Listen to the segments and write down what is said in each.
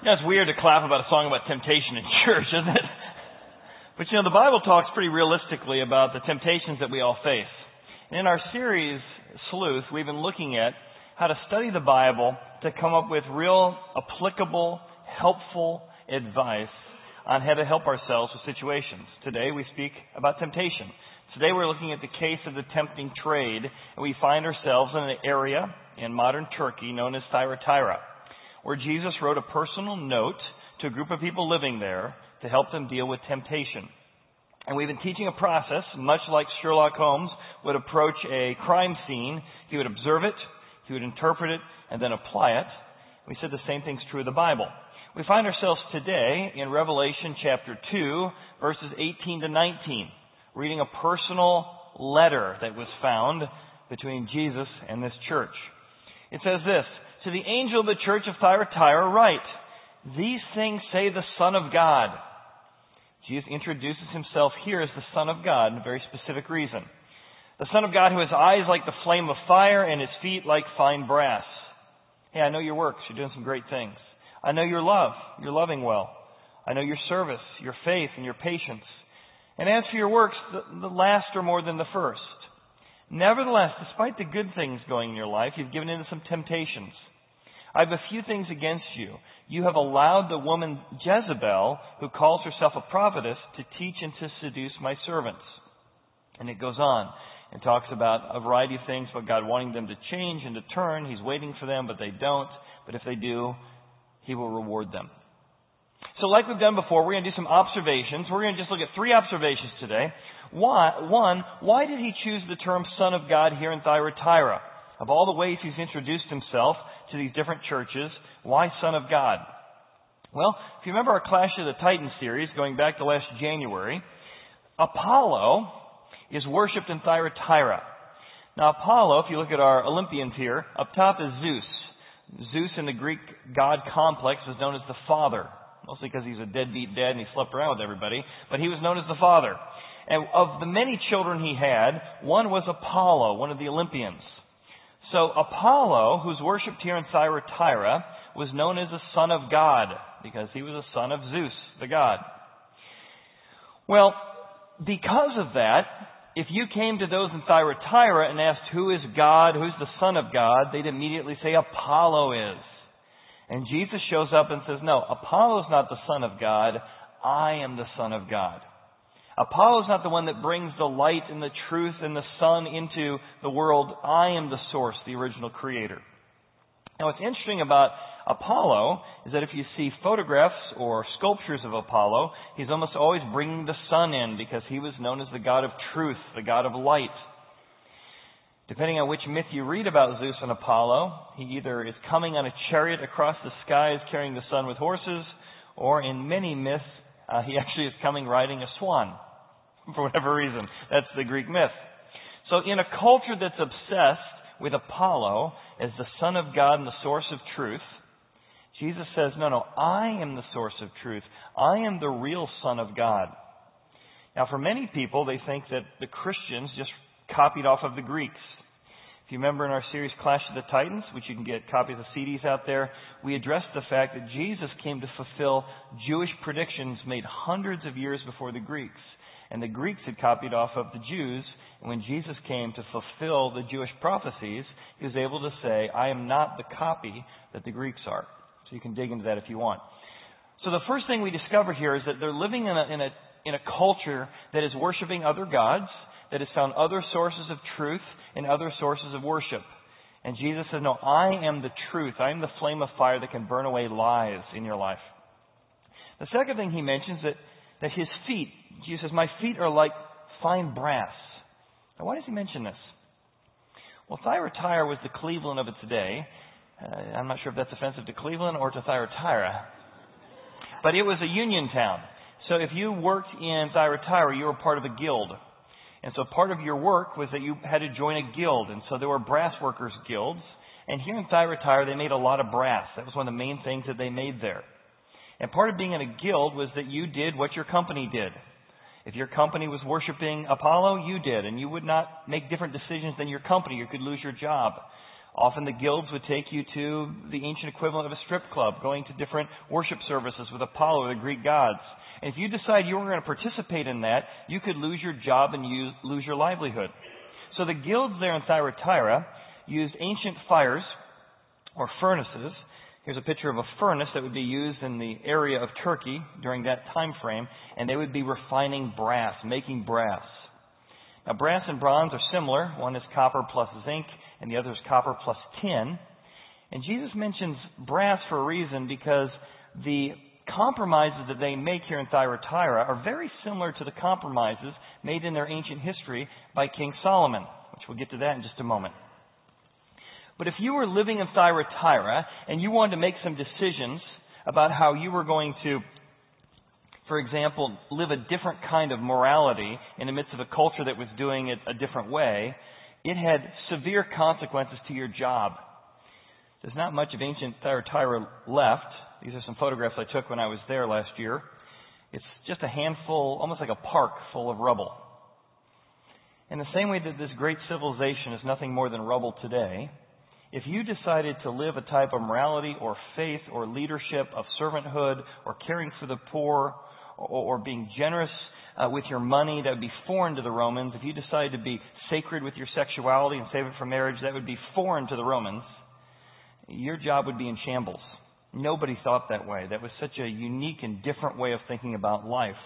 You know, it's weird to clap about a song about temptation in church, isn't it? But you know, the Bible talks pretty realistically about the temptations that we all face. And in our series, Sleuth, we've been looking at how to study the Bible to come up with real, applicable, helpful advice on how to help ourselves with situations. Today we speak about temptation. Today we're looking at the case of the tempting trade, and we find ourselves in an area in modern Turkey known as Thyatira where Jesus wrote a personal note to a group of people living there to help them deal with temptation. And we've been teaching a process, much like Sherlock Holmes would approach a crime scene. He would observe it, he would interpret it, and then apply it. We said the same thing's true of the Bible. We find ourselves today in Revelation chapter 2, verses 18 to 19, reading a personal letter that was found between Jesus and this church. It says this, to the angel of the church of Thyatira write, These things say the Son of God. Jesus introduces himself here as the Son of God, a very specific reason. The Son of God who has eyes like the flame of fire and his feet like fine brass. Hey, I know your works. You're doing some great things. I know your love. You're loving well. I know your service, your faith, and your patience. And as for your works, the, the last are more than the first. Nevertheless, despite the good things going in your life, you've given in to some temptations I have a few things against you. You have allowed the woman Jezebel, who calls herself a prophetess, to teach and to seduce my servants. And it goes on and talks about a variety of things, but God wanting them to change and to turn. He's waiting for them, but they don't. But if they do, He will reward them. So like we've done before, we're going to do some observations. We're going to just look at three observations today. One, why did he choose the term Son of God here in Thyatira? Of all the ways he's introduced himself, to these different churches. Why Son of God? Well, if you remember our Clash of the Titans series going back to last January, Apollo is worshipped in Thyatira. Now, Apollo, if you look at our Olympians here, up top is Zeus. Zeus in the Greek god complex was known as the Father, mostly because he's a deadbeat dad and he slept around with everybody, but he was known as the Father. And of the many children he had, one was Apollo, one of the Olympians. So Apollo, who's worshipped here in Thyatira, was known as a son of God because he was a son of Zeus, the god. Well, because of that, if you came to those in Thyatira and asked who is God, who's the son of God, they'd immediately say Apollo is. And Jesus shows up and says, no, Apollo's not the son of God. I am the son of God. Apollo is not the one that brings the light and the truth and the sun into the world. I am the source, the original creator. Now, what's interesting about Apollo is that if you see photographs or sculptures of Apollo, he's almost always bringing the sun in because he was known as the god of truth, the god of light. Depending on which myth you read about Zeus and Apollo, he either is coming on a chariot across the skies carrying the sun with horses, or in many myths, uh, he actually is coming riding a swan. for whatever reason. That's the Greek myth. So in a culture that's obsessed with Apollo as the Son of God and the source of truth, Jesus says, no, no, I am the source of truth. I am the real Son of God. Now, for many people, they think that the Christians just copied off of the Greeks. If you remember in our series Clash of the Titans, which you can get copies of CDs out there, we addressed the fact that Jesus came to fulfill Jewish predictions made hundreds of years before the Greeks. And the Greeks had copied off of the Jews. And when Jesus came to fulfill the Jewish prophecies, he was able to say, I am not the copy that the Greeks are. So you can dig into that if you want. So the first thing we discover here is that they're living in a, in a, in a culture that is worshiping other gods, that has found other sources of truth and other sources of worship. And Jesus says, No, I am the truth. I am the flame of fire that can burn away lies in your life. The second thing he mentions that that his feet, Jesus says, My feet are like fine brass. Now, why does he mention this? Well, Thyatira was the Cleveland of its day. Uh, I'm not sure if that's offensive to Cleveland or to Thyatira. But it was a union town. So if you worked in Thyatira, you were part of a guild. And so part of your work was that you had to join a guild. And so there were brass workers guilds. And here in Thyatira, they made a lot of brass. That was one of the main things that they made there. And part of being in a guild was that you did what your company did. If your company was worshiping Apollo, you did, and you would not make different decisions than your company. You could lose your job. Often the guilds would take you to the ancient equivalent of a strip club, going to different worship services with Apollo the Greek gods. And if you decide you were going to participate in that, you could lose your job and lose your livelihood. So the guilds there in Thyatira used ancient fires or furnaces. Here's a picture of a furnace that would be used in the area of Turkey during that time frame, and they would be refining brass, making brass. Now, brass and bronze are similar. One is copper plus zinc, and the other is copper plus tin. And Jesus mentions brass for a reason because the compromises that they make here in Thyatira are very similar to the compromises made in their ancient history by King Solomon, which we'll get to that in just a moment. But if you were living in Thyatira and you wanted to make some decisions about how you were going to, for example, live a different kind of morality in the midst of a culture that was doing it a different way, it had severe consequences to your job. There's not much of ancient Thyatira left. These are some photographs I took when I was there last year. It's just a handful, almost like a park full of rubble. In the same way that this great civilization is nothing more than rubble today, if you decided to live a type of morality or faith or leadership of servanthood or caring for the poor or, or being generous uh, with your money, that would be foreign to the Romans. If you decided to be sacred with your sexuality and save it for marriage, that would be foreign to the Romans. Your job would be in shambles. Nobody thought that way. That was such a unique and different way of thinking about life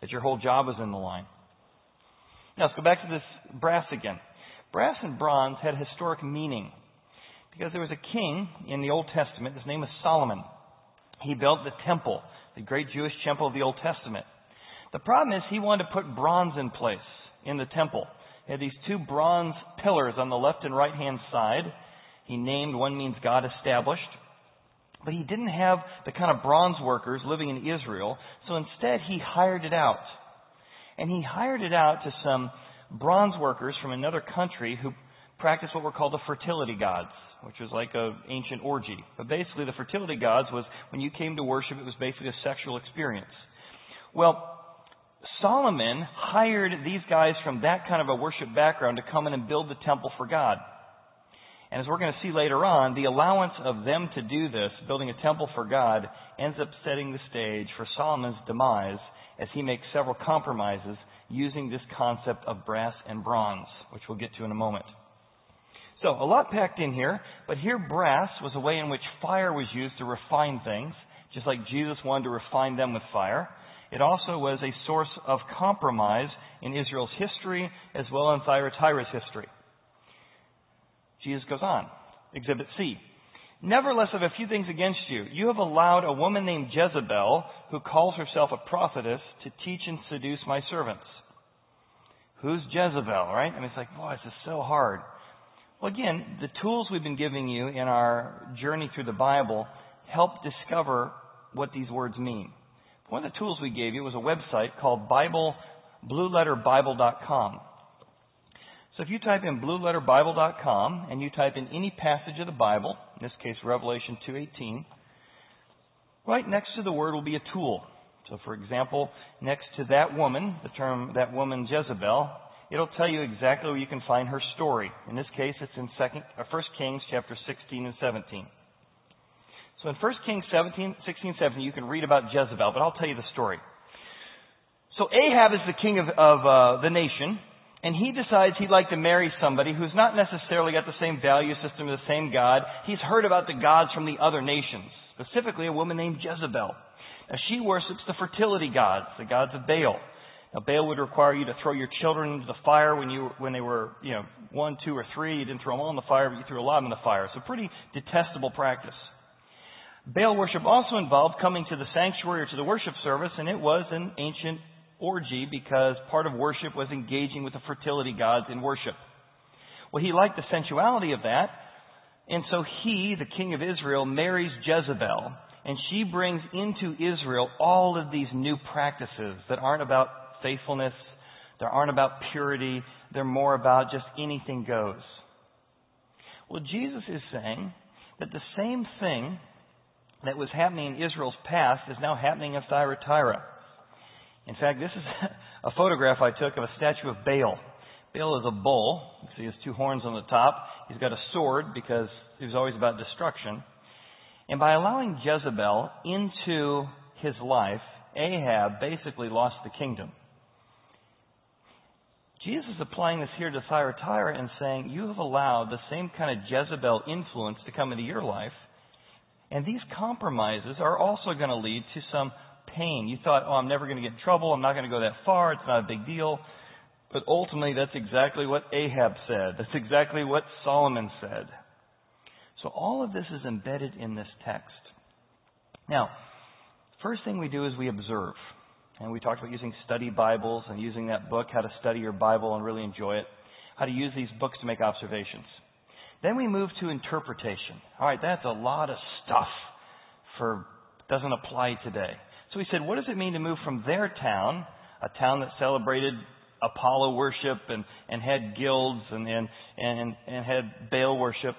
that your whole job was in the line. Now let's go back to this brass again. Brass and bronze had historic meaning because there was a king in the Old Testament. His name was Solomon. He built the temple, the great Jewish temple of the Old Testament. The problem is he wanted to put bronze in place in the temple. He had these two bronze pillars on the left and right hand side. He named one means God established. But he didn't have the kind of bronze workers living in Israel, so instead he hired it out. And he hired it out to some bronze workers from another country who practiced what were called the fertility gods, which was like an ancient orgy. But basically, the fertility gods was when you came to worship, it was basically a sexual experience. Well, Solomon hired these guys from that kind of a worship background to come in and build the temple for God. And as we're going to see later on, the allowance of them to do this, building a temple for God, ends up setting the stage for Solomon's demise as he makes several compromises using this concept of brass and bronze, which we'll get to in a moment. So, a lot packed in here, but here brass was a way in which fire was used to refine things, just like Jesus wanted to refine them with fire. It also was a source of compromise in Israel's history as well as Thyatira's history. Jesus goes on. Exhibit C. Nevertheless, I have a few things against you. You have allowed a woman named Jezebel, who calls herself a prophetess, to teach and seduce my servants. Who's Jezebel, right? I mean, it's like, boy, this is so hard. Well, again, the tools we've been giving you in our journey through the Bible help discover what these words mean. One of the tools we gave you was a website called Bible, blueletterbible.com. So if you type in blueletterbible.com and you type in any passage of the Bible, in this case Revelation 2:18, right next to the word will be a tool. So for example, next to that woman, the term that woman Jezebel, it'll tell you exactly where you can find her story. In this case, it's in second, uh, 1 Kings chapter 16 and 17. So in 1 Kings 17, 16, 17, you can read about Jezebel, but I'll tell you the story. So Ahab is the king of, of uh, the nation, and he decides he'd like to marry somebody who's not necessarily got the same value system the same God. He's heard about the gods from the other nations, specifically a woman named Jezebel. Now she worships the fertility gods, the gods of Baal. Now Baal would require you to throw your children into the fire when you when they were you know one, two, or three. You didn't throw them all in the fire, but you threw a lot of them in the fire. So pretty detestable practice. Baal worship also involved coming to the sanctuary or to the worship service, and it was an ancient orgy because part of worship was engaging with the fertility gods in worship. Well, he liked the sensuality of that, and so he, the king of Israel, marries Jezebel, and she brings into Israel all of these new practices that aren't about faithfulness, they aren't about purity, they're more about just anything goes. Well, Jesus is saying that the same thing that was happening in Israel's past is now happening in Thyatira. In fact, this is a photograph I took of a statue of Baal. Baal is a bull. You see his two horns on the top. He's got a sword because he was always about destruction. And by allowing Jezebel into his life, Ahab basically lost the kingdom. Jesus is applying this here to Thyatira and saying, You have allowed the same kind of Jezebel influence to come into your life, and these compromises are also going to lead to some pain. You thought, Oh, I'm never going to get in trouble. I'm not going to go that far. It's not a big deal. But ultimately, that's exactly what Ahab said. That's exactly what Solomon said. So all of this is embedded in this text. Now, first thing we do is we observe. And we talked about using study Bibles and using that book, how to study your Bible and really enjoy it, how to use these books to make observations. Then we move to interpretation. All right, that's a lot of stuff for doesn't apply today. So we said, what does it mean to move from their town, a town that celebrated Apollo worship and, and had guilds and, and, and, and had Baal worship,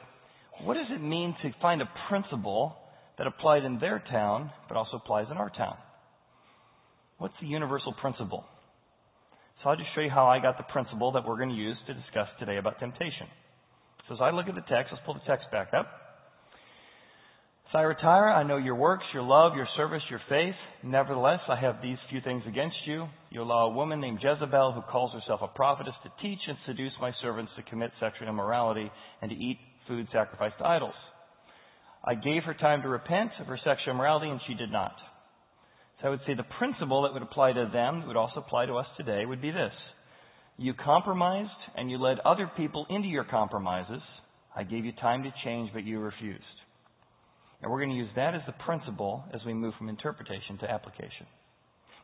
what does it mean to find a principle that applied in their town but also applies in our town? What's the universal principle? So I'll just show you how I got the principle that we're going to use to discuss today about temptation. So as I look at the text, let's pull the text back up. Thyatira, I know your works, your love, your service, your faith. Nevertheless, I have these few things against you. You allow a woman named Jezebel, who calls herself a prophetess, to teach and seduce my servants to commit sexual immorality and to eat food sacrificed to idols. I gave her time to repent of her sexual immorality, and she did not. So I would say the principle that would apply to them, that would also apply to us today, would be this. You compromised and you led other people into your compromises. I gave you time to change, but you refused. And we're going to use that as the principle as we move from interpretation to application.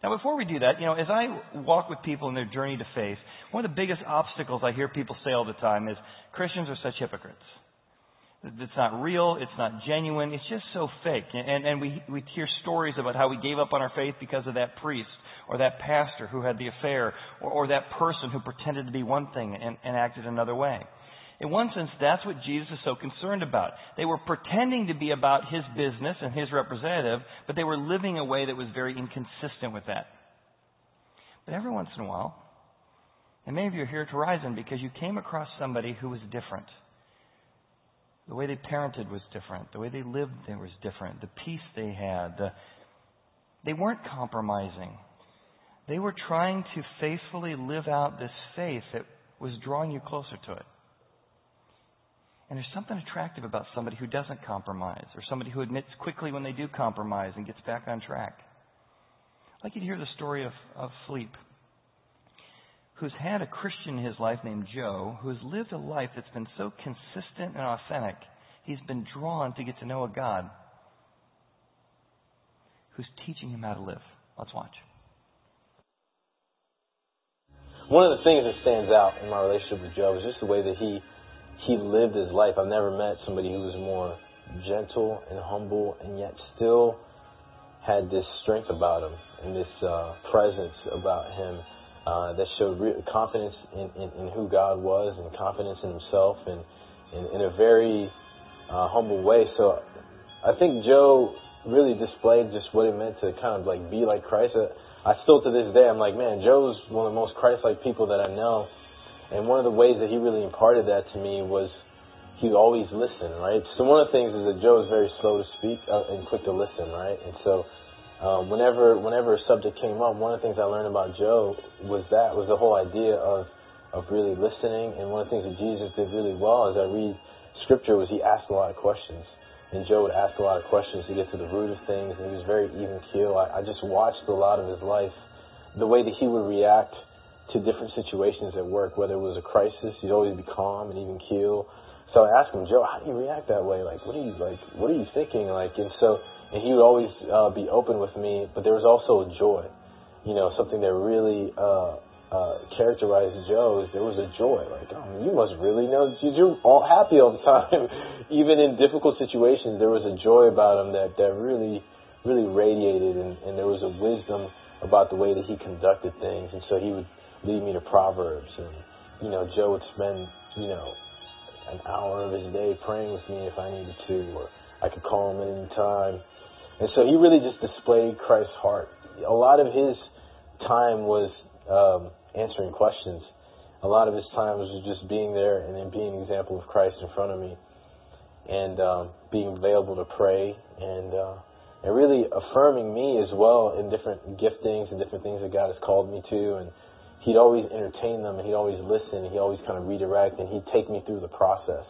Now, before we do that, you know, as I walk with people in their journey to faith, one of the biggest obstacles I hear people say all the time is Christians are such hypocrites. It's not real. It's not genuine. It's just so fake. And, and we, we hear stories about how we gave up on our faith because of that priest or that pastor who had the affair or, or that person who pretended to be one thing and, and acted another way. In one sense, that's what Jesus is so concerned about. They were pretending to be about his business and his representative, but they were living a way that was very inconsistent with that. But every once in a while, and many of you are here at Horizon because you came across somebody who was different the way they parented was different. The way they lived there was different. The peace they had. The, they weren't compromising. They were trying to faithfully live out this faith that was drawing you closer to it. And there's something attractive about somebody who doesn't compromise, or somebody who admits quickly when they do compromise and gets back on track. I'd like you to hear the story of, of Philippe, who's had a Christian in his life named Joe, who has lived a life that's been so consistent and authentic, he's been drawn to get to know a God who's teaching him how to live. Let's watch. One of the things that stands out in my relationship with Joe is just the way that he he lived his life. I've never met somebody who was more gentle and humble, and yet still had this strength about him and this uh, presence about him uh, that showed re- confidence in, in, in, who God was and confidence in himself and, in a very uh, humble way. So I think Joe really displayed just what it meant to kind of like be like Christ. I, I still to this day, I'm like, man, Joe's one of the most Christ-like people that I know. And one of the ways that he really imparted that to me was he always listened, right? So one of the things is that Joe is very slow to speak uh, and quick to listen, right? And so um, whenever whenever a subject came up, one of the things I learned about Joe was that was the whole idea of of really listening. And one of the things that Jesus did really well as I read Scripture was he asked a lot of questions, and Joe would ask a lot of questions to get to the root of things. And he was very even keel. I, I just watched a lot of his life, the way that he would react to different situations at work, whether it was a crisis, he'd always be calm and even keel. So I asked him, Joe, how do you react that way? Like, what are you like? What are you thinking? Like, and so and he would always uh, be open with me. But there was also a joy, you know, something that really uh, uh, characterized Joe. Is there was a joy, like, oh, you must really know you're all happy all the time, even in difficult situations. There was a joy about him that that really, really radiated, and, and there was a wisdom about the way that he conducted things. And so he would lead me to Proverbs, and you know, Joe would spend, you know, an hour of his day praying with me if I needed to, or I could call him at any time and so he really just displayed Christ's heart. A lot of his time was um, answering questions. A lot of his time was just being there and then being an example of Christ in front of me and um, being available to pray and uh, and really affirming me as well in different giftings and different things that God has called me to. And he'd always entertain them and he'd always listen and he'd always kind of redirect and he'd take me through the process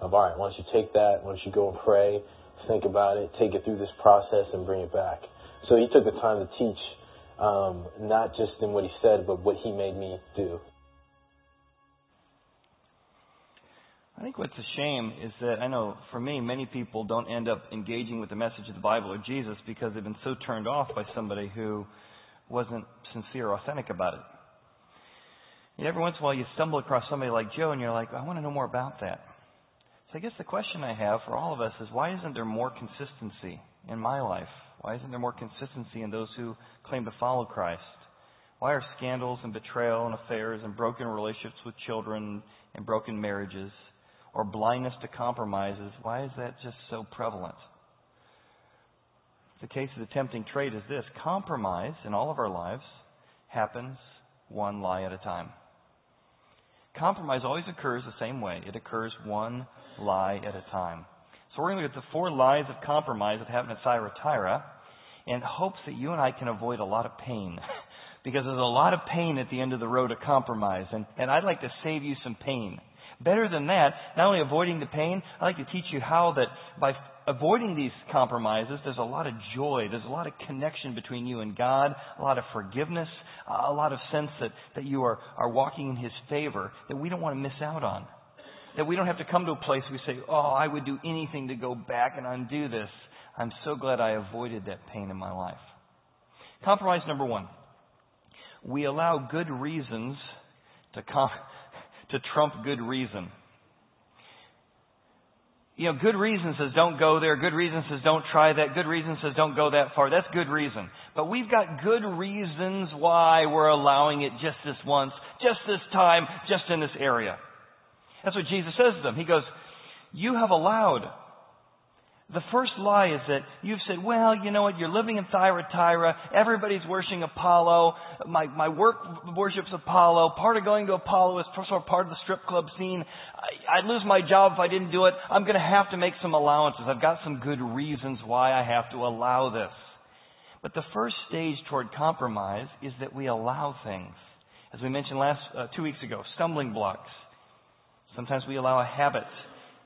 of all right why don't you take that? Why don't you go and pray think about it take it through this process and bring it back so he took the time to teach um, not just in what he said but what he made me do I think what's a shame is that I know for me, many people don't end up engaging with the message of the Bible or Jesus because they've been so turned off by somebody who wasn't sincere or authentic about it. And every once in a while you stumble across somebody like Joe and you're like, I want to know more about that. So I guess the question I have for all of us is why isn't there more consistency in my life? Why isn't there more consistency in those who claim to follow Christ? Why are scandals and betrayal and affairs and broken relationships with children and broken marriages or blindness to compromises, why is that just so prevalent? The case of the tempting trade is this compromise in all of our lives happens one lie at a time. Compromise always occurs the same way. It occurs one lie at a time. So we're going to look at the four lies of compromise that happened at Thyatira in hopes that you and I can avoid a lot of pain. because there's a lot of pain at the end of the road of compromise. And, and I'd like to save you some pain. Better than that, not only avoiding the pain, I'd like to teach you how that by avoiding these compromises, there's a lot of joy, there's a lot of connection between you and God, a lot of forgiveness, a lot of sense that, that you are, are walking in His favor that we don't want to miss out on. That we don't have to come to a place we say, oh, I would do anything to go back and undo this. I'm so glad I avoided that pain in my life. Compromise number one. We allow good reasons to, com- to trump good reason. You know, good reason says don't go there. Good reason says don't try that. Good reason says don't go that far. That's good reason. But we've got good reasons why we're allowing it just this once, just this time, just in this area. That's what Jesus says to them. He goes, you have allowed the first lie is that you've said, well, you know what, you're living in Thyatira, everybody's worshiping Apollo, my, my work worships Apollo, part of going to Apollo is part of the strip club scene. I, I'd lose my job if I didn't do it. I'm going to have to make some allowances. I've got some good reasons why I have to allow this. But the first stage toward compromise is that we allow things. As we mentioned last, uh, two weeks ago, stumbling blocks. Sometimes we allow a habit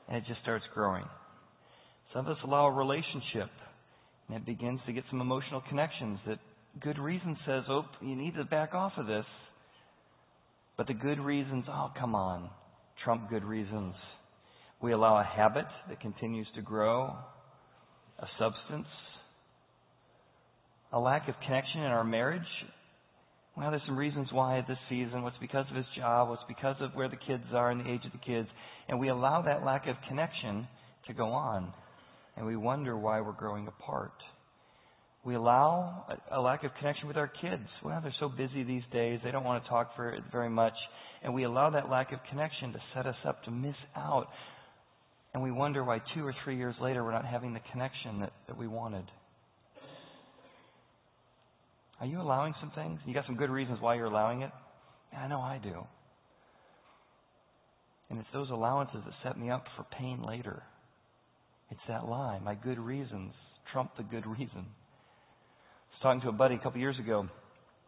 and it just starts growing. Some of us allow a relationship, and it begins to get some emotional connections that good reason says, oh, you need to back off of this. But the good reasons, oh, come on, trump good reasons. We allow a habit that continues to grow, a substance, a lack of connection in our marriage. Well, there's some reasons why at this season. What's because of his job? What's because of where the kids are and the age of the kids? And we allow that lack of connection to go on and we wonder why we're growing apart. We allow a, a lack of connection with our kids. Well, they're so busy these days, they don't want to talk for very much. And we allow that lack of connection to set us up to miss out. And we wonder why two or three years later we're not having the connection that, that we wanted. Are you allowing some things? You got some good reasons why you're allowing it? I know I do. And it's those allowances that set me up for pain later. It's that lie. My good reasons trump the good reason. I was talking to a buddy a couple years ago.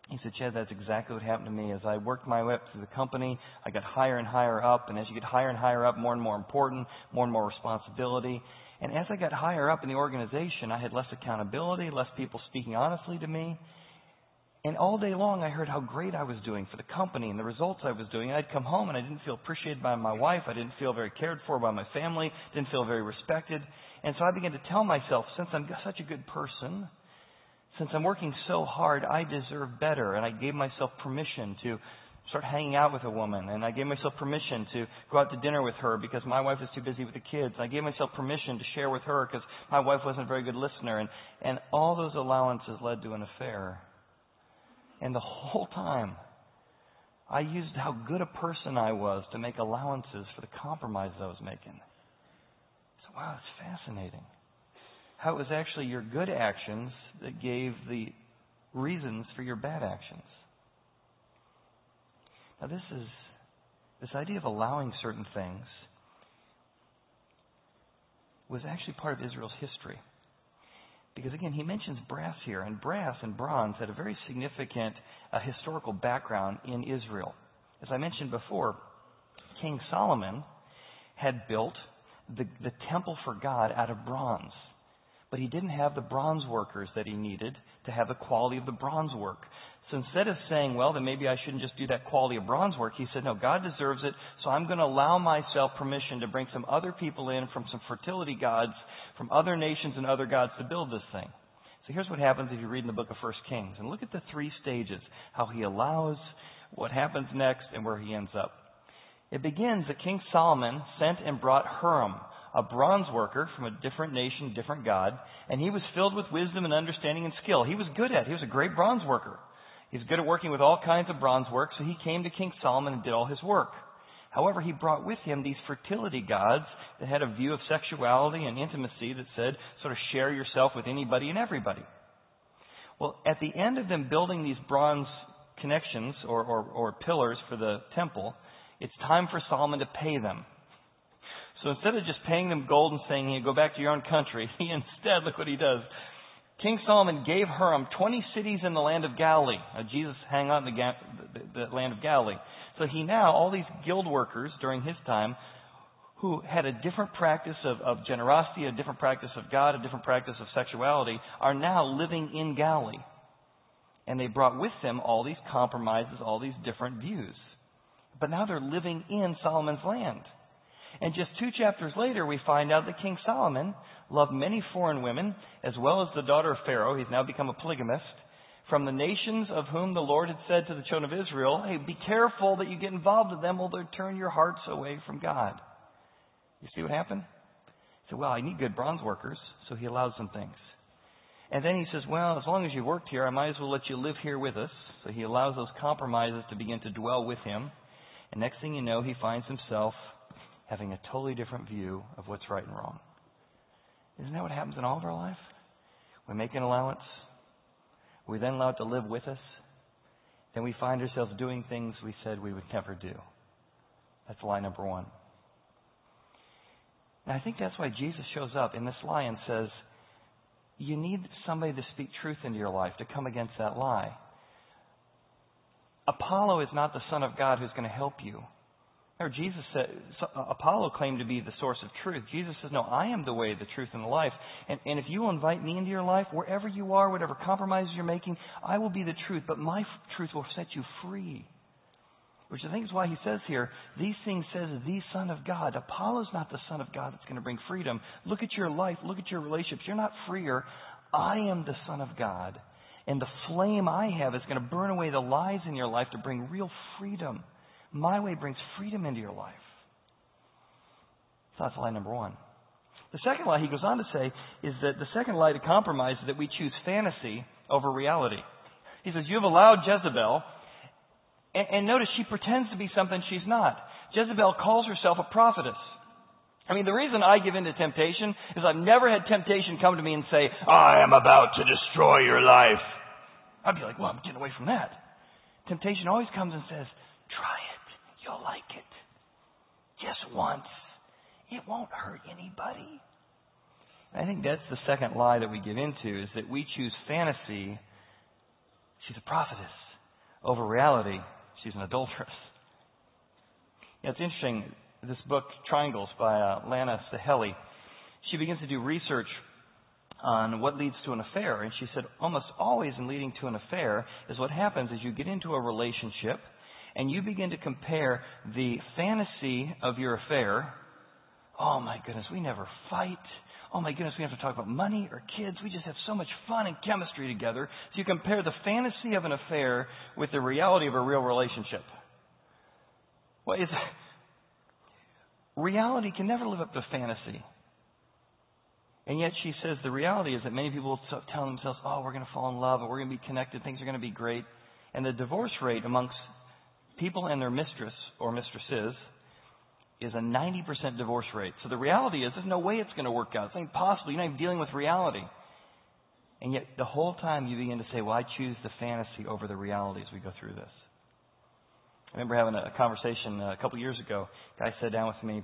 He said, Chad, that's exactly what happened to me. As I worked my way up through the company, I got higher and higher up. And as you get higher and higher up, more and more important, more and more responsibility. And as I got higher up in the organization, I had less accountability, less people speaking honestly to me. And all day long, I heard how great I was doing for the company and the results I was doing. I'd come home and I didn't feel appreciated by my wife. I didn't feel very cared for by my family. Didn't feel very respected. And so I began to tell myself, since I'm such a good person, since I'm working so hard, I deserve better. And I gave myself permission to start hanging out with a woman. And I gave myself permission to go out to dinner with her because my wife was too busy with the kids. I gave myself permission to share with her because my wife wasn't a very good listener. And, and all those allowances led to an affair. And the whole time, I used how good a person I was to make allowances for the compromise I was making. So, wow, it's fascinating. How it was actually your good actions that gave the reasons for your bad actions. Now, this is this idea of allowing certain things was actually part of Israel's history. Because again, he mentions brass here, and brass and bronze had a very significant uh, historical background in Israel. As I mentioned before, King Solomon had built the, the temple for God out of bronze. But he didn't have the bronze workers that he needed to have the quality of the bronze work. So instead of saying, well, then maybe I shouldn't just do that quality of bronze work, he said, no, God deserves it, so I'm going to allow myself permission to bring some other people in from some fertility gods, from other nations and other gods to build this thing. So here's what happens if you read in the book of First Kings. And look at the three stages, how he allows, what happens next, and where he ends up. It begins that King Solomon sent and brought Huram, a bronze worker from a different nation, different god, and he was filled with wisdom and understanding and skill. He was good at it. He was a great bronze worker. He's good at working with all kinds of bronze work, so he came to King Solomon and did all his work. However, he brought with him these fertility gods that had a view of sexuality and intimacy that said, sort of share yourself with anybody and everybody. Well, at the end of them building these bronze connections or, or, or pillars for the temple, it's time for Solomon to pay them. So instead of just paying them gold and saying, hey, go back to your own country, he instead, look what he does. King Solomon gave Huram 20 cities in the land of Galilee. Now, Jesus hang out in the, the, the land of Galilee. So he now, all these guild workers during his time, who had a different practice of, of generosity, a different practice of God, a different practice of sexuality, are now living in Galilee. And they brought with them all these compromises, all these different views. But now they're living in Solomon's land. And just two chapters later, we find out that King Solomon loved many foreign women, as well as the daughter of Pharaoh. He's now become a polygamist. From the nations of whom the Lord had said to the children of Israel, Hey, be careful that you get involved with them, or they'll turn your hearts away from God. You see what happened? He said, Well, I need good bronze workers, so he allowed some things. And then he says, Well, as long as you worked here, I might as well let you live here with us. So he allows those compromises to begin to dwell with him. And next thing you know, he finds himself having a totally different view of what's right and wrong. Isn't that what happens in all of our life? We make an allowance. We're then allow it to live with us. Then we find ourselves doing things we said we would never do. That's lie number one. And I think that's why Jesus shows up in this lie and says, You need somebody to speak truth into your life to come against that lie. Apollo is not the Son of God who's going to help you. Or Jesus said, uh, Apollo claimed to be the source of truth. Jesus says, No, I am the way, the truth, and the life. And, and if you will invite me into your life, wherever you are, whatever compromises you're making, I will be the truth. But my truth will set you free. Which I think is why he says here, these things says the Son of God. Apollo's not the Son of God that's going to bring freedom. Look at your life. Look at your relationships. You're not freer. I am the Son of God. And the flame I have is going to burn away the lies in your life to bring real freedom. My way brings freedom into your life. So that's lie number one. The second lie he goes on to say is that the second lie to compromise is that we choose fantasy over reality. He says, You have allowed Jezebel, and, and notice she pretends to be something she's not. Jezebel calls herself a prophetess. I mean, the reason I give in to temptation is I've never had temptation come to me and say, I am about to destroy your life. I'd be like, well, I'm getting away from that. Temptation always comes and says, try. You'll like it. Just once. It won't hurt anybody. I think that's the second lie that we give into is that we choose fantasy. She's a prophetess. Over reality, she's an adulteress. Yeah, it's interesting. This book, Triangles, by uh, Lana Staheli, she begins to do research on what leads to an affair. And she said, almost always in leading to an affair is what happens is you get into a relationship and you begin to compare the fantasy of your affair. Oh my goodness, we never fight. Oh my goodness, we have to talk about money or kids. We just have so much fun and chemistry together. So you compare the fantasy of an affair with the reality of a real relationship. Well, it's, reality can never live up to fantasy. And yet she says the reality is that many people tell themselves, oh, we're going to fall in love and we're going to be connected, things are going to be great. And the divorce rate amongst people and their mistress or mistresses is a 90% divorce rate. So the reality is, there's no way it's going to work out. It's impossible. You're not even dealing with reality. And yet, the whole time you begin to say, well, I choose the fantasy over the reality as we go through this. I remember having a conversation uh, a couple years ago. A guy sat down with me.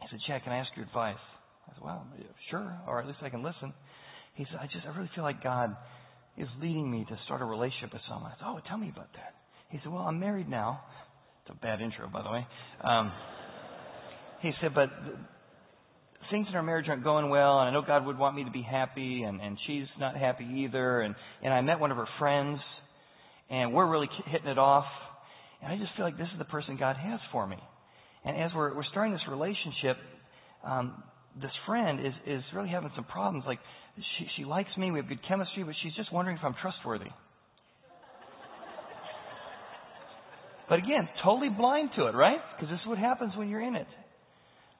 He said, Chad, can I ask your advice? I said, well, sure, or at least I can listen. He said, I just, I really feel like God is leading me to start a relationship with someone. I said, oh, tell me about that. He said, well, I'm married now. It's a bad intro, by the way. Um, he said, but things in our marriage aren't going well, and I know God would want me to be happy, and, and she's not happy either. And, and I met one of her friends, and we're really hitting it off. And I just feel like this is the person God has for me. And as we're, we're starting this relationship, um, this friend is, is really having some problems. Like, she, she likes me, we have good chemistry, but she's just wondering if I'm trustworthy. But again, totally blind to it, right? Because this is what happens when you're in it.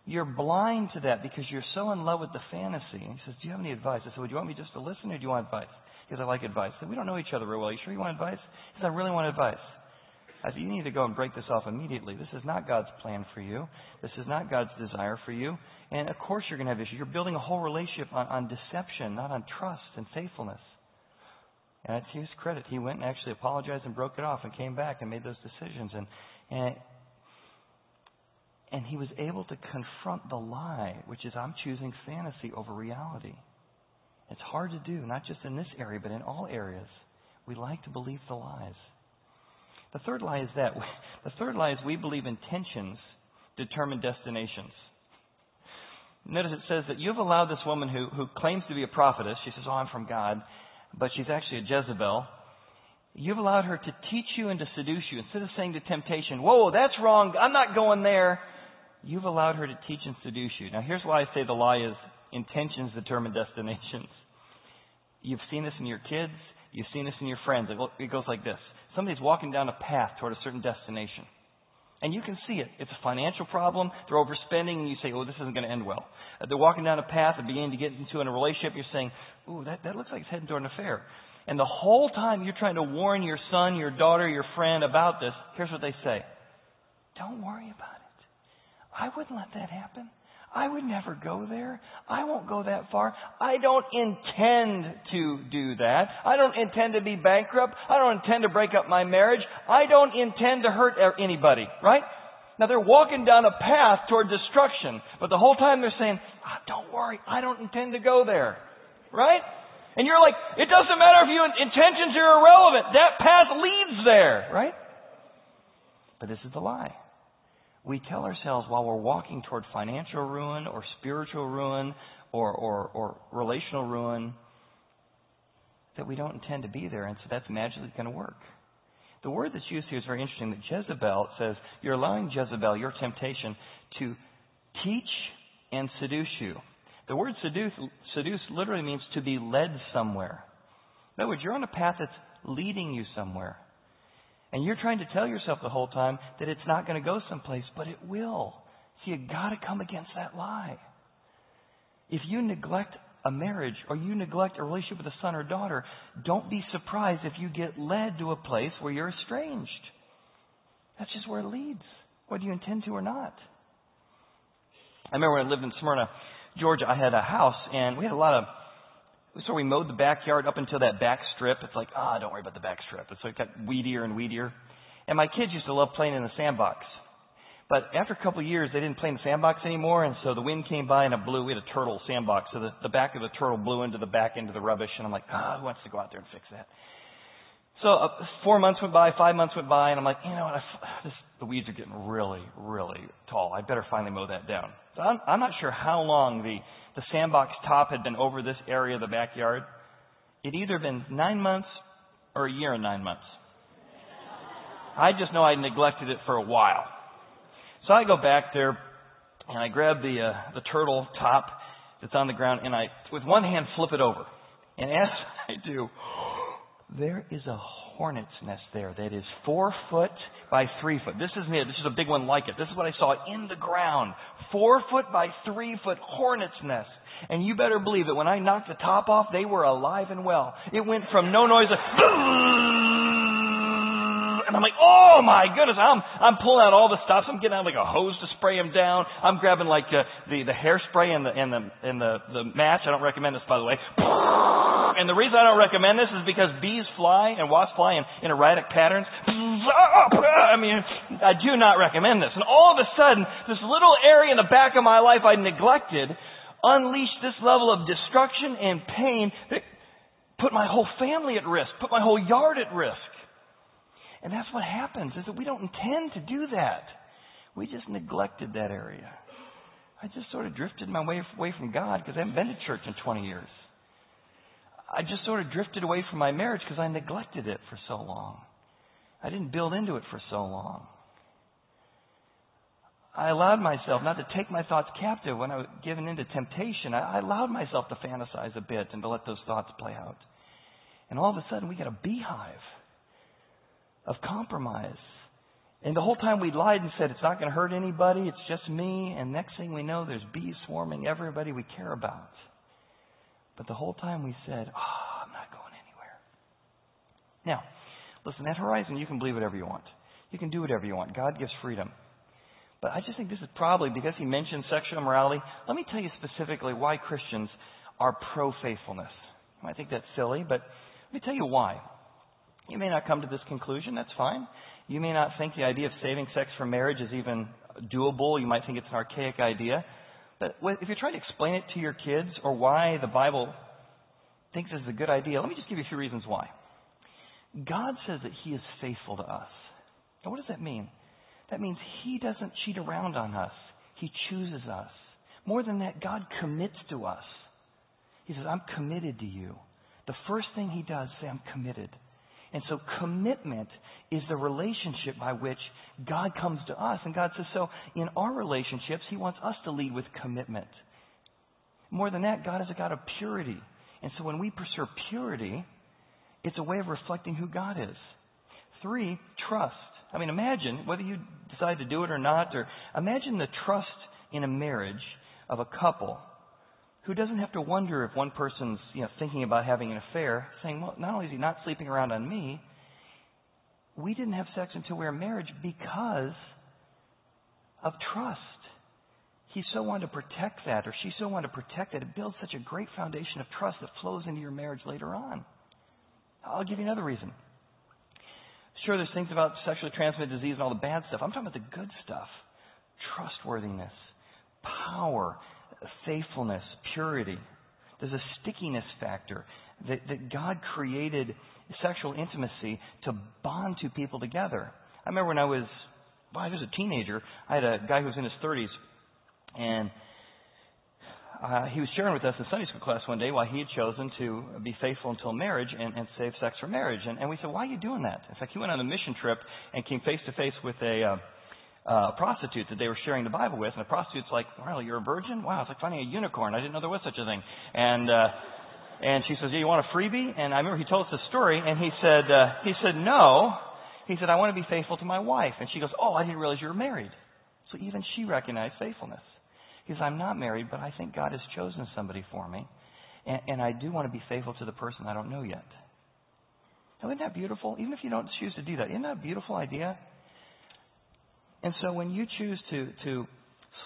You're blind to that because you're so in love with the fantasy. And he says, Do you have any advice? I said, Would you want me just to listen or do you want advice? Because I like advice. I said, We don't know each other real well. You sure you want advice? He said, I really want advice. I said, You need to go and break this off immediately. This is not God's plan for you. This is not God's desire for you. And of course you're going to have issues. You're building a whole relationship on, on deception, not on trust and faithfulness. And to his credit, he went and actually apologized and broke it off and came back and made those decisions. And, and, and he was able to confront the lie, which is I'm choosing fantasy over reality. It's hard to do, not just in this area, but in all areas. We like to believe the lies. The third lie is that the third lie is we believe intentions determine destinations. Notice it says that you've allowed this woman who, who claims to be a prophetess, she says, Oh, I'm from God, but she's actually a Jezebel. You've allowed her to teach you and to seduce you. Instead of saying to temptation, Whoa, that's wrong, I'm not going there, you've allowed her to teach and seduce you. Now, here's why I say the lie is intentions determine destinations. You've seen this in your kids, you've seen this in your friends. It goes like this somebody's walking down a path toward a certain destination. And you can see it. It's a financial problem. They're overspending, and you say, oh, this isn't going to end well. Uh, they're walking down a path and beginning to get into a relationship. You're saying, ooh, that, that looks like it's heading toward an affair. And the whole time you're trying to warn your son, your daughter, your friend about this, here's what they say Don't worry about it. I wouldn't let that happen. I would never go there. I won't go that far. I don't intend to do that. I don't intend to be bankrupt. I don't intend to break up my marriage. I don't intend to hurt anybody, right? Now they're walking down a path toward destruction, but the whole time they're saying, oh, don't worry, I don't intend to go there, right? And you're like, it doesn't matter if your intentions are irrelevant. That path leads there, right? But this is the lie we tell ourselves while we're walking toward financial ruin or spiritual ruin or, or, or relational ruin that we don't intend to be there, and so that's magically going to work. The word that's used here is very interesting. That Jezebel says you're allowing Jezebel, your temptation, to teach and seduce you. The word seduce, seduce literally means to be led somewhere. In other words, you're on a path that's leading you somewhere. And you're trying to tell yourself the whole time that it's not going to go someplace, but it will. So you've got to come against that lie. If you neglect a marriage or you neglect a relationship with a son or daughter, don't be surprised if you get led to a place where you're estranged. That's just where it leads, whether you intend to or not. I remember when I lived in Smyrna, Georgia, I had a house and we had a lot of so we mowed the backyard up until that back strip. It's like, ah, oh, don't worry about the back strip. It's like got weedier and weedier. And my kids used to love playing in the sandbox. But after a couple of years, they didn't play in the sandbox anymore, and so the wind came by and it blew. We had a turtle sandbox, so the, the back of the turtle blew into the back into the rubbish, and I'm like, ah, who wants to go out there and fix that? So uh, four months went by, five months went by, and I'm like, you know what? I, this, the weeds are getting really, really tall. I better finally mow that down. So I'm, I'm not sure how long the the sandbox top had been over this area of the backyard. It'd either been nine months or a year and nine months. I just know I neglected it for a while. So I go back there and I grab the uh, the turtle top that's on the ground and I with one hand flip it over. And as I do, there is a hornet's nest there that is four foot by three foot. This isn't it. This is a big one like it. This is what I saw in the ground. Four foot by three foot hornet's nest. And you better believe it. When I knocked the top off, they were alive and well. It went from no noise to, and I'm like, oh my goodness, I'm, I'm pulling out all the stops. I'm getting out like a hose to spray them down. I'm grabbing like uh, the, the hairspray and the, and the, and the, the match. I don't recommend this, by the way. And the reason I don't recommend this is because bees fly and wasps fly in, in erratic patterns. I mean, I do not recommend this. And all of a sudden, this little area in the back of my life I neglected unleashed this level of destruction and pain that put my whole family at risk, put my whole yard at risk. And that's what happens is that we don't intend to do that. We just neglected that area. I just sort of drifted my way away from God because I haven't been to church in 20 years. I just sort of drifted away from my marriage because I neglected it for so long. I didn't build into it for so long. I allowed myself not to take my thoughts captive when I was given into temptation. I, allowed myself to fantasize a bit and to let those thoughts play out. And all of a sudden, we got a beehive of compromise. And the whole time we lied and said, it's not going to hurt anybody, it's just me. And next thing we know, there's bees swarming everybody we care about. But the whole time we said, oh, I'm not going anywhere. Now, listen, at Horizon, you can believe whatever you want. You can do whatever you want. God gives freedom. But I just think this is probably because he mentioned sexual immorality. Let me tell you specifically why Christians are pro faithfulness. I think that's silly, but let me tell you why. You may not come to this conclusion, that's fine. You may not think the idea of saving sex for marriage is even doable. You might think it's an archaic idea. But if you're trying to explain it to your kids or why the Bible thinks this is a good idea, let me just give you a few reasons why. God says that He is faithful to us. Now, what does that mean? That means He doesn't cheat around on us, He chooses us. More than that, God commits to us. He says, I'm committed to you. The first thing He does say, I'm committed. And so commitment is the relationship by which God comes to us. And God says, so in our relationships, He wants us to lead with commitment. More than that, God is a God of purity. And so when we pursue purity, it's a way of reflecting who God is. Three, trust. I mean, imagine whether you decide to do it or not, or imagine the trust in a marriage of a couple who doesn't have to wonder if one person's you know, thinking about having an affair, saying, well, not only is he not sleeping around on me, we didn't have sex until we were married because of trust. He so wanted to protect that, or she so wanted to protect that. It builds such a great foundation of trust that flows into your marriage later on. I'll give you another reason. Sure, there's things about sexually transmitted disease and all the bad stuff. I'm talking about the good stuff trustworthiness, power, faithfulness, purity. There's a stickiness factor that, that God created sexual intimacy to bond two people together. I remember when I was, well, I was a teenager, I had a guy who was in his 30s, and uh, he was sharing with us in Sunday school class one day why he had chosen to be faithful until marriage and, and save sex for marriage. And, and we said, why are you doing that? In fact, he went on a mission trip and came face to face with a, uh, uh, prostitute that they were sharing the Bible with, and the prostitute's like, "Well, you're a virgin? Wow, it's like finding a unicorn. I didn't know there was such a thing." And uh, and she says, "Yeah, you want a freebie?" And I remember he told us a story, and he said, uh, he said, "No." He said, "I want to be faithful to my wife." And she goes, "Oh, I didn't realize you were married." So even she recognized faithfulness. He says, "I'm not married, but I think God has chosen somebody for me, and, and I do want to be faithful to the person I don't know yet." Now, isn't that beautiful? Even if you don't choose to do that, isn't that a beautiful idea? And so when you choose to, to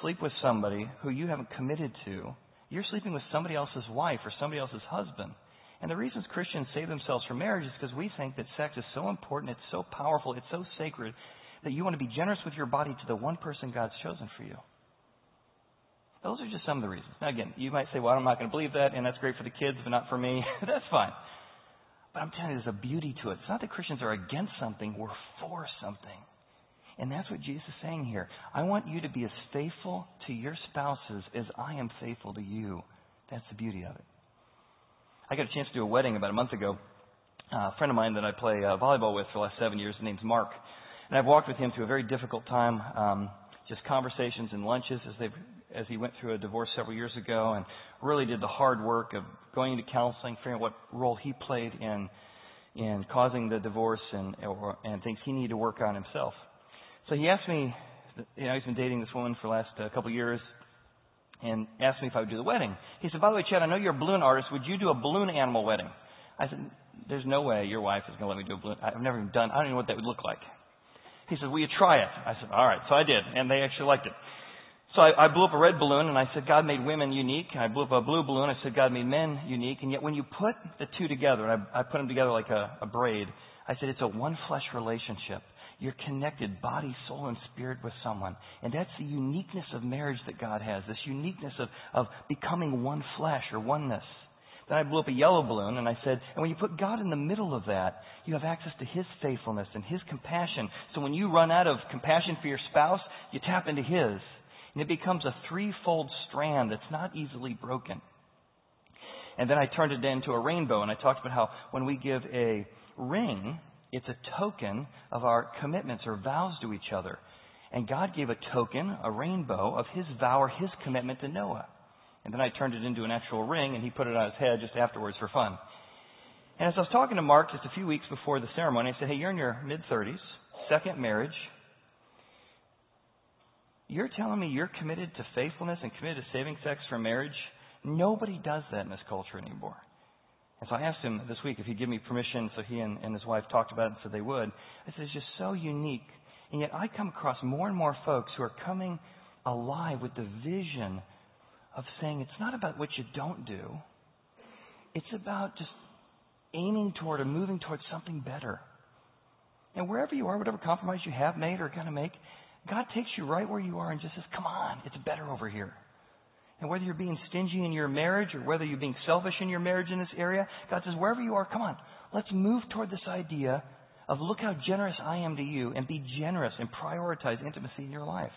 sleep with somebody who you haven't committed to, you're sleeping with somebody else's wife or somebody else's husband. And the reasons Christians save themselves from marriage is because we think that sex is so important, it's so powerful, it's so sacred, that you want to be generous with your body to the one person God's chosen for you. Those are just some of the reasons. Now, again, you might say, well, I'm not going to believe that, and that's great for the kids, but not for me. that's fine. But I'm telling you, there's a beauty to it. It's not that Christians are against something, we're for something. And that's what Jesus is saying here. I want you to be as faithful to your spouses as I am faithful to you. That's the beauty of it. I got a chance to do a wedding about a month ago. A friend of mine that I play uh, volleyball with for the last seven years, his name's Mark. And I've walked with him through a very difficult time, um, just conversations and lunches as, they as he went through a divorce several years ago and really did the hard work of going into counseling, figuring out what role he played in, in causing the divorce and, or, and things he needed to work on himself. So he asked me, you know, he's been dating this woman for the last uh, couple years, and asked me if I would do the wedding. He said, by the way, Chad, I know you're a balloon artist. Would you do a balloon animal wedding? I said, there's no way your wife is going to let me do a balloon. I've never even done, I don't even know what that would look like. He said, will you try it? I said, all right. So I did, and they actually liked it. So I, I blew up a red balloon, and I said, God made women unique. And I blew up a blue balloon. I said, God made men unique. And yet when you put the two together, and I, I put them together like a, a braid, I said, it's a one flesh relationship. You're connected body, soul, and spirit with someone. And that's the uniqueness of marriage that God has, this uniqueness of, of becoming one flesh or oneness. Then I blew up a yellow balloon and I said, and when you put God in the middle of that, you have access to His faithfulness and His compassion. So when you run out of compassion for your spouse, you tap into His. And it becomes a threefold strand that's not easily broken. And then I turned it into a rainbow and I talked about how when we give a ring, it's a token of our commitments or vows to each other. And God gave a token, a rainbow, of His vow or His commitment to Noah. And then I turned it into an actual ring, and he put it on his head just afterwards for fun. And as I was talking to Mark just a few weeks before the ceremony, I said, Hey, you're in your mid 30s, second marriage. You're telling me you're committed to faithfulness and committed to saving sex for marriage? Nobody does that in this culture anymore. And so I asked him this week if he'd give me permission, so he and, and his wife talked about it and said they would. I said, It's just so unique. And yet I come across more and more folks who are coming alive with the vision of saying it's not about what you don't do, it's about just aiming toward or moving towards something better. And wherever you are, whatever compromise you have made or going to make, God takes you right where you are and just says, Come on, it's better over here. And whether you're being stingy in your marriage or whether you're being selfish in your marriage in this area, God says, wherever you are, come on, let's move toward this idea of look how generous I am to you and be generous and prioritize intimacy in your life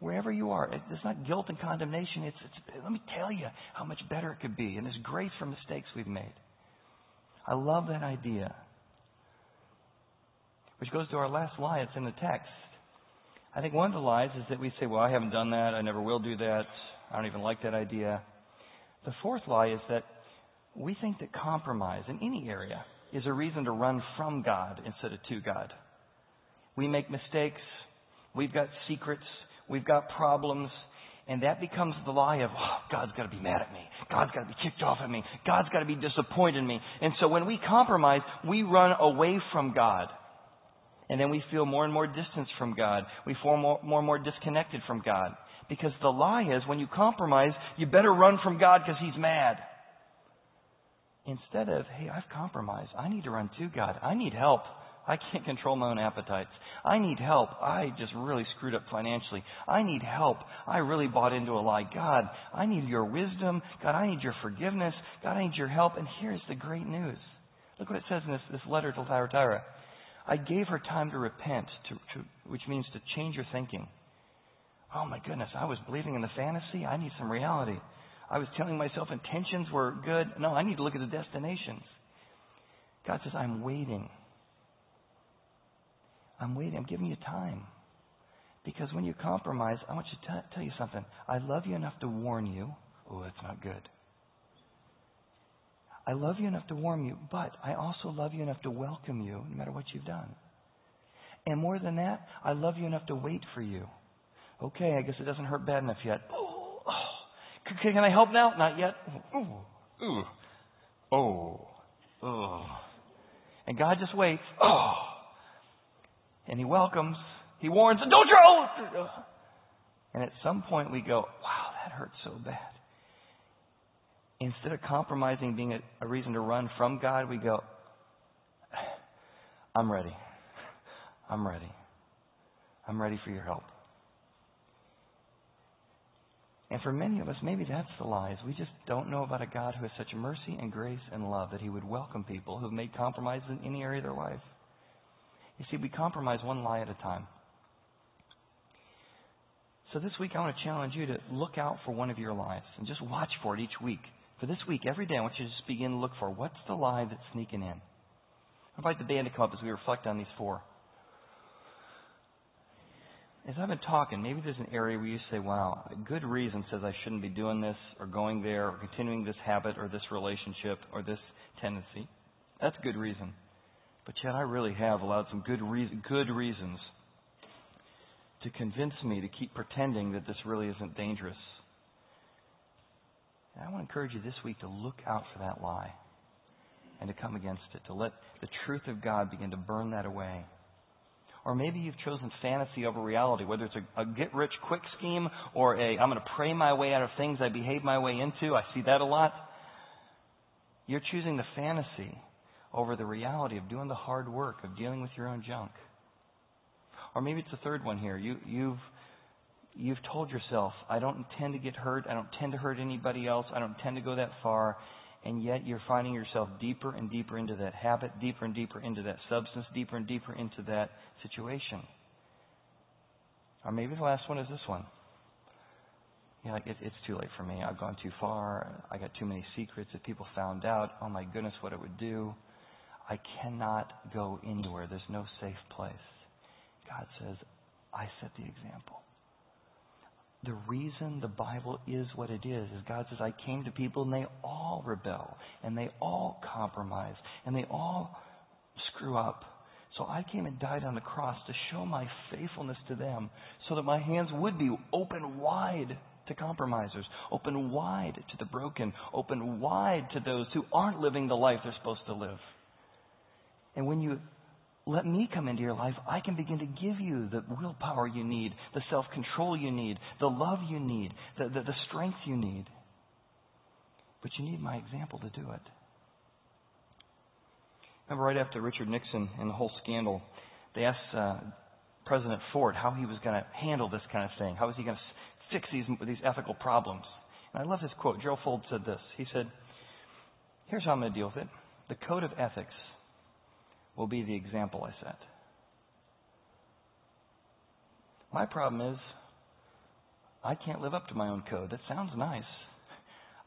wherever you are. It's not guilt and condemnation. It's, it's, let me tell you how much better it could be. And there's grace for mistakes we've made. I love that idea. Which goes to our last lie. It's in the text. I think one of the lies is that we say, well, I haven't done that. I never will do that. I don't even like that idea. The fourth lie is that we think that compromise in any area is a reason to run from God instead of to God. We make mistakes. We've got secrets. We've got problems. And that becomes the lie of, oh, God's got to be mad at me. God's got to be kicked off at me. God's got to be disappointed in me. And so when we compromise, we run away from God. And then we feel more and more distance from God. We feel more, more and more disconnected from God. Because the lie is when you compromise, you better run from God because He's mad. Instead of, hey, I've compromised. I need to run to God. I need help. I can't control my own appetites. I need help. I just really screwed up financially. I need help. I really bought into a lie. God, I need your wisdom. God, I need your forgiveness. God, I need your help. And here's the great news. Look what it says in this, this letter to Thyatira. I gave her time to repent, to, to, which means to change your thinking. Oh my goodness, I was believing in the fantasy. I need some reality. I was telling myself intentions were good. No, I need to look at the destinations. God says, I'm waiting. I'm waiting. I'm giving you time. Because when you compromise, I want you to t- tell you something. I love you enough to warn you. Oh, that's not good. I love you enough to warn you, but I also love you enough to welcome you no matter what you've done. And more than that, I love you enough to wait for you. Okay, I guess it doesn't hurt bad enough yet. Oh, oh. Can, can I help now? Not yet. Ooh, ooh, oh, oh. And God just waits. Oh. And he welcomes, he warns, don't throw! And at some point we go, wow, that hurts so bad. Instead of compromising being a, a reason to run from God, we go, I'm ready. I'm ready. I'm ready for your help. And for many of us, maybe that's the lies. We just don't know about a God who has such mercy and grace and love that he would welcome people who have made compromises in any area of their life. You see, we compromise one lie at a time. So this week, I want to challenge you to look out for one of your lies and just watch for it each week. For this week, every day, I want you to just begin to look for what's the lie that's sneaking in. I invite the band to come up as we reflect on these four. As I've been talking, maybe there's an area where you say, wow, a good reason says I shouldn't be doing this or going there or continuing this habit or this relationship or this tendency. That's a good reason. But yet I really have allowed some good, good reasons to convince me to keep pretending that this really isn't dangerous. And I want to encourage you this week to look out for that lie and to come against it, to let the truth of God begin to burn that away. Or maybe you've chosen fantasy over reality, whether it's a, a get rich quick scheme or a I'm going to pray my way out of things I behave my way into. I see that a lot. You're choosing the fantasy over the reality of doing the hard work of dealing with your own junk. Or maybe it's a third one here. You, you've you've told yourself, I don't intend to get hurt. I don't intend to hurt anybody else. I don't intend to go that far. And yet you're finding yourself deeper and deeper into that habit, deeper and deeper into that substance, deeper and deeper into that situation. Or maybe the last one is this one. You're like, it, it's too late for me. I've gone too far. I got too many secrets. If people found out, oh my goodness, what it would do. I cannot go anywhere. There's no safe place. God says, I set the example. The reason the Bible is what it is is God says, I came to people and they all rebel and they all compromise and they all screw up. So I came and died on the cross to show my faithfulness to them so that my hands would be open wide to compromisers, open wide to the broken, open wide to those who aren't living the life they're supposed to live. And when you let me come into your life, I can begin to give you the willpower you need, the self control you need, the love you need, the, the, the, strength you need. But you need my example to do it. Remember, right after Richard Nixon and the whole scandal, they asked uh, President Ford how he was going to handle this kind of thing. How was he going to fix these, these ethical problems? And I love this quote. Gerald Ford said this. He said, Here's how I'm going to deal with it the code of ethics will be the example I set. My problem is, I can't live up to my own code. That sounds nice.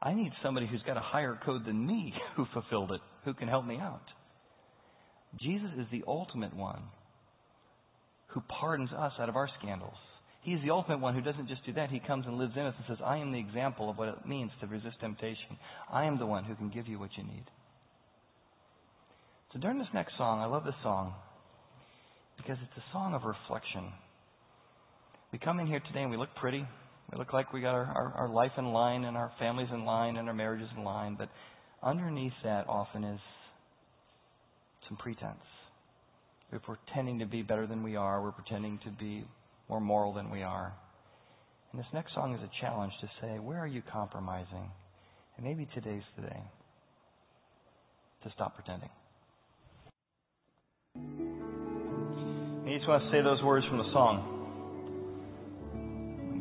I need somebody who's got a higher code than me who fulfilled it, who can help me out. Jesus is the ultimate one who pardons us out of our scandals. He's the ultimate one who doesn't just do that. He comes and lives in us and says, I am the example of what it means to resist temptation. I am the one who can give you what you need. So during this next song, I love this song because it's a song of reflection. We come in here today and we look pretty. We look like we got our, our, our life in line and our families in line and our marriages in line. But underneath that often is some pretense. We're pretending to be better than we are. We're pretending to be more moral than we are. And this next song is a challenge to say, where are you compromising? And maybe today's the day to stop pretending. And want to say those words from the song.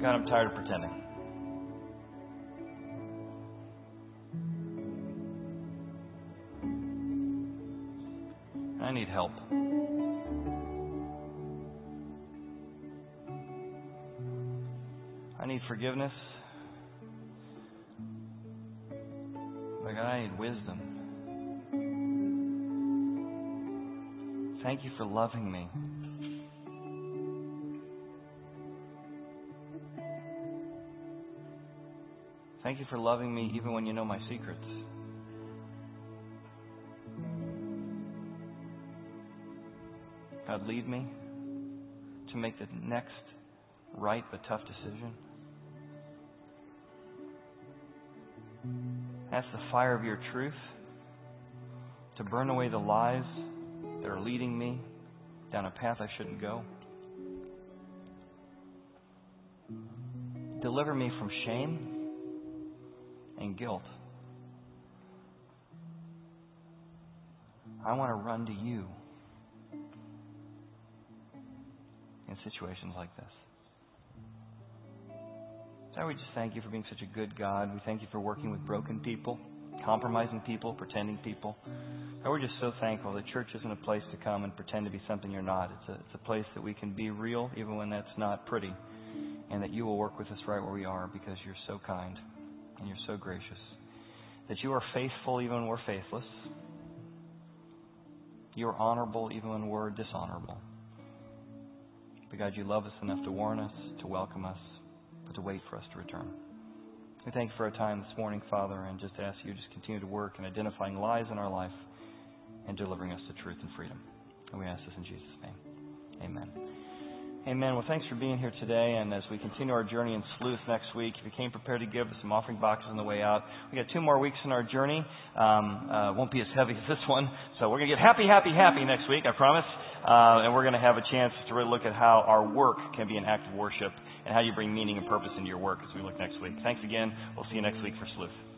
God, I'm tired of pretending. I need help. I need forgiveness. But God, I need wisdom. Thank you for loving me. Thank you for loving me even when you know my secrets. God, lead me to make the next right but tough decision. Ask the fire of your truth to burn away the lies are leading me down a path I shouldn't go. Deliver me from shame and guilt. I want to run to you in situations like this. So we just thank you for being such a good God. We thank you for working with broken people compromising people, pretending people. And we're just so thankful that church isn't a place to come and pretend to be something you're not. It's a, it's a place that we can be real even when that's not pretty. And that you will work with us right where we are because you're so kind and you're so gracious. That you are faithful even when we're faithless. You are honorable even when we're dishonorable. But God, you love us enough to warn us, to welcome us, but to wait for us to return. We thank you for our time this morning, Father, and just ask you to just continue to work in identifying lies in our life and delivering us to truth and freedom. And we ask this in Jesus' name. Amen. Amen. Well, thanks for being here today. And as we continue our journey in Sleuth next week, if you came prepared to give, some offering boxes on the way out. We got two more weeks in our journey. Um, uh, won't be as heavy as this one. So we're going to get happy, happy, happy next week, I promise. Uh, and we're going to have a chance to really look at how our work can be an act of worship and how you bring meaning and purpose into your work as we look next week. Thanks again. We'll see you next week for Sleuth.